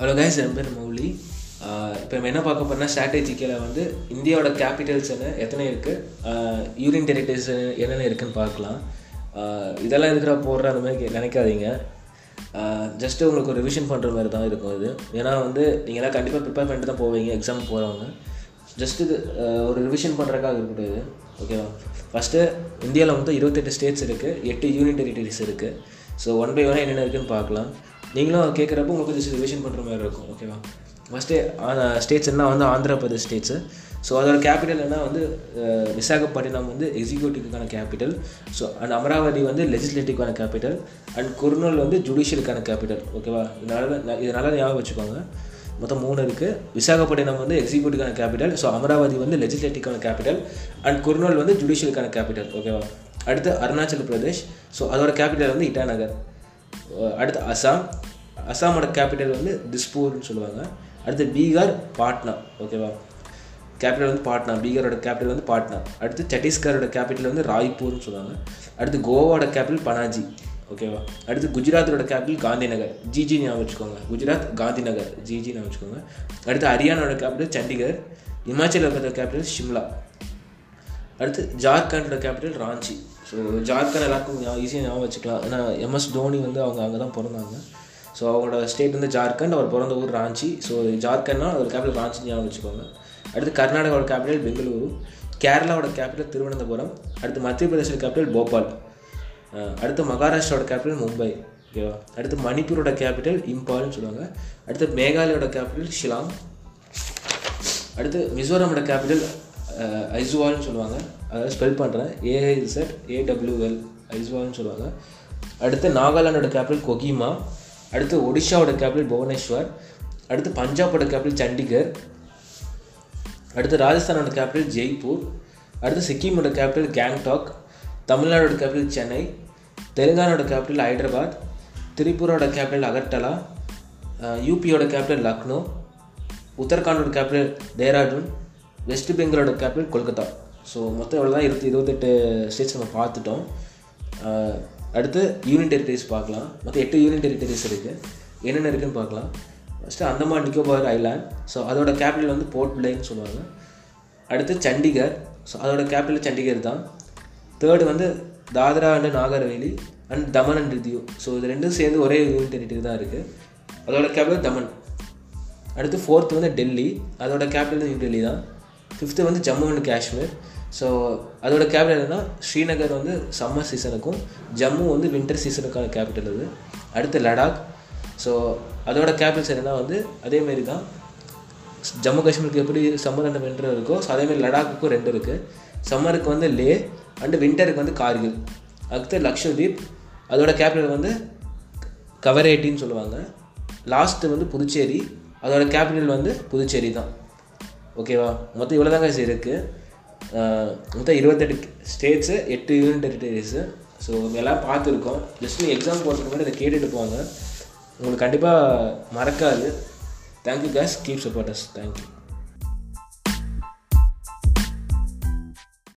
Hello guys என் பேர் மௌலி. இப்போ நம்ம என்ன பார்க்க போனால் ஸ்ட்ராட்டஜிக்கில் வந்து இந்தியாவோட கேபிட்டல்ஸ் என்ன எத்தனை இருக்குது யூனியன் டெரிட்டரிஸ் என்னென்ன இருக்குன்னு பார்க்கலாம். இதெல்லாம் இருக்கிற போடுற அந்த மாதிரி நினைக்காதீங்க. ஜஸ்ட்டு உங்களுக்கு ஒரு ரிவிஷன் பண்ணுற மாதிரி தான் இருக்கும் இது. ஏன்னா வந்து நீங்கள் எல்லாம் கண்டிப்பாக ப்ரிப்பேர் பண்ணிட்டு தான் போவீங்க எக்ஸாம் போகிறவங்க ஜஸ்ட் இது ஒரு ரிவிஷன் பண்ணுறக்காக இருக்கக்கூடாது ஓகேவா ஃபஸ்ட்டு இந்தியாவில் வந்து இருபத்தெட்டு ஸ்டேட்ஸ் இருக்குது எட்டு யூனியன் டெரிட்டரிஸ் இருக்குது ஸோ ஒன் பை ஒன்னாக என்னென்ன இருக்குன்னு பார்க்கலாம். நீங்களும் கேட்குறப்ப உங்களுக்கு ஜஸ்ட் பண்ணுற மாதிரி இருக்கும் ஓகேவா ஃபஸ்ட்டு ஸ்டேட்ஸ் என்ன வந்து ஆந்திரப்பிரதேஷ் ஸ்டேட்ஸு ஸோ அதோட கேபிட்டல் என்ன வந்து விசாகப்பட்டினம் வந்து எக்ஸிக்யூட்டிவ்க்கான கேபிட்டல் ஸோ அண்ட் அமராவதி வந்து லெஜிஸ்லேட்டிவ்க்கான கேபிட்டல் அண்ட் குர்னூல் வந்து ஜுடிஷியலுக்கான கேபிட்டல் ஓகேவா இதனால இதனால் ஞாபகம் வச்சுக்கோங்க. மொத்தம் மூணு இருக்குது விசாகப்பட்டினம் வந்து எக்ஸிக்யூட்டிவ்க்கான கேபிட்டல் ஸோ அமராவதி வந்து லெஜிஸ்லேட்டிவ்க்கான கேபிட்டல் அண்ட் குர்னூல் வந்து ஜுடிஷியலுக்கான கேபிட்டல் ஓகேவா அடுத்து அருணாச்சல் பிரதேஷ். ஸோ அதோட கேபிட்டல் வந்து இட்டாநகர். அடுத்து அசாம். அசாமோட கேபிட்டல் வந்து திஸ்பூர்னு சொல்லுவாங்க. அடுத்து பீகார் பாட்னா. ஓகேவா கேபிட்டல் வந்து பாட்னா. பீகாரோட கேபிட்டல் வந்து பாட்னா. அடுத்து சத்தீஸ்கரோட கேபிட்டல் வந்து ராய்ப்பூர்னு சொல்லுவாங்க. அடுத்து கோவாவோட கேபிட்டல் பனாஜி. ஓகேவா அடுத்து குஜராத்தோட கேபிட்டல் காந்திநகர். ஜிஜி ஞாபகம் வச்சுக்கோங்க. குஜராத் காந்திநகர். ஜிஜி ஞாபகம் வச்சுக்கோங்க. அடுத்து ஹரியானாவோட கேபிட்டல் சண்டிகர். இமாச்சல் பிரதேச கேபிட்டல் ஷிம்லா அடுத்து ஜார்க்கண்டோட கேபிட்டல் ராஞ்சி. ஸோ ஜார்க்கண்ட் எல்லாருக்கும் ஈஸியாக ஞாபகம் வச்சுக்கலாம். ஏன்னா எம்எஸ் தோனி வந்து அவங்க அங்கே தான் பிறந்தாங்க. ஸோ அவங்களோட ஸ்டேட் வந்து ஜார்க்கண்ட் அவர் பிறந்த ஊர் ராஞ்சி. ஸோ ஜார்க்கண்ட்னா ஒரு கேபிட்டல் ராஞ்சி ஞாபகம் வச்சுக்கோங்க. அடுத்து கர்நாடகாவோட கேபிட்டல் பெங்களூரு. கேரளாவோட கேபிட்டல் திருவனந்தபுரம். அடுத்து மத்திய பிரதேசோட கேபிட்டல் போபால் அடுத்து மகாராஷ்டிராவோட கேபிட்டல் மும்பை. ஓகேவா அடுத்து மணிப்பூரோட கேபிட்டல் இம்பால்னு சொல்லுவாங்க. அடுத்து மேகாலயோட கேபிட்டல் ஷிலாங் அடுத்து மிசோரமோட கேபிட்டல் ஐஸ்வால்னு சொல்லுவாங்க. அதாவது ஸ்பெல் பண்ணுறேன் ஏஐசட் ஏடபிள்யூஎல் ஐஸ்வால்னு சொல்லுவாங்க. அடுத்து நாகாலாண்டோட கேபிட்டல் கொகிமா அடுத்து ஒடிஷாவோட கேபிட்டல் புவனேஸ்வர். அடுத்து பஞ்சாபோட கேபிட்டல் சண்டிகர். அடுத்து ராஜஸ்தானோட கேபிட்டல் ஜெய்ப்பூர். அடுத்து சிக்கிமோட கேபிட்டல் கேங்டாக். தமிழ்நாடோட கேபிட்டல் சென்னை. தெலுங்கானாவோட கேபிட்டல் ஹைதராபாத். திரிபுராவோட கேபிட்டல் அகர்டலா. யூபியோட கேபிட்டல் லக்னோ. உத்தரகாண்டோட கேபிட்டல் டேராடூன். வெஸ்ட் பெங்காலோட கேபிட்டல் கொல்கத்தா ஸோ மொத்தம் இவ்வளோ தான் இருபத்தி இருபத்தெட்டு ஸ்டேட்ஸ் நம்ம பார்த்துட்டோம். அடுத்து யூனியன் டெரிட்டரிஸ் பார்க்கலாம். மொத்தம் எட்டு யூனியன் டெரிட்டரிஸ் இருக்குது என்னென்ன இருக்குதுன்னு பார்க்கலாம். First Andaman Nicobar island so அதோட கேபிட்டல் வந்து போர்ட் பிளேன்னு சொல்லுவாங்க. அடுத்து சண்டிகர். ஸோ அதோட கேபிட்டல் சண்டிகர் தான். தேர்டு வந்து Dadra and Nagar Haveli and Daman and Diu so இது ரெண்டும் சேர்ந்து ஒரே யூனியன் டெரிட்டரி தான் இருக்குது அதோட கேபிட்டல் தமன். அடுத்து ஃபோர்த்து வந்து டெல்லி. அதோட கேபிட்டல் நியூ டெல்லி தான். ஃபிஃப்த்து வந்து ஜம்மு அண்ட் காஷ்மீர். ஸோ அதோட கேபிட்டல் என்னென்னா ஸ்ரீநகர் வந்து சம்மர் சீசனுக்கும் ஜம்மு வந்து வின்டர் சீசனுக்கான கேபிட்டல் அது. அடுத்து லடாக். ஸோ அதோட கேபிட்டல்ஸ் என்னன்னா வந்து அதேமாரி தான் ஜம்மு காஷ்மீருக்கு எப்படி சம்மர் அண்ட் வின்டர் இருக்கோ ஸோ அதேமாதிரி லடாக்குக்கும் ரெண்டு இருக்குது சம்மருக்கு வந்து லே அண்டு வின்டருக்கு வந்து கார்கில் அடுத்து லக்ஷதீப் அதோட கேபிட்டல் வந்து கவரேட்டின்னு சொல்லுவாங்க. லாஸ்ட்டு வந்து புதுச்சேரி. அதோட கேபிட்டல் வந்து புதுச்சேரி தான். ஓகேவா மொத்தம் இவ்வளோ தாங்க இருக்குது மொத்தம் இருபத்தெட்டு ஸ்டேட்ஸு எட்டு யூனியன் டெரிட்டரிஸு ஸோ எல்லாம் பார்த்துருக்கோம். ஜஸ்ட் நீ எக்ஸாம் போகிறதுக்கு முன்னாடி இதை கேட்டுட்டு போங்க. உங்களுக்கு கண்டிப்பாக மறக்காது. Thank you guys keep supporters thank you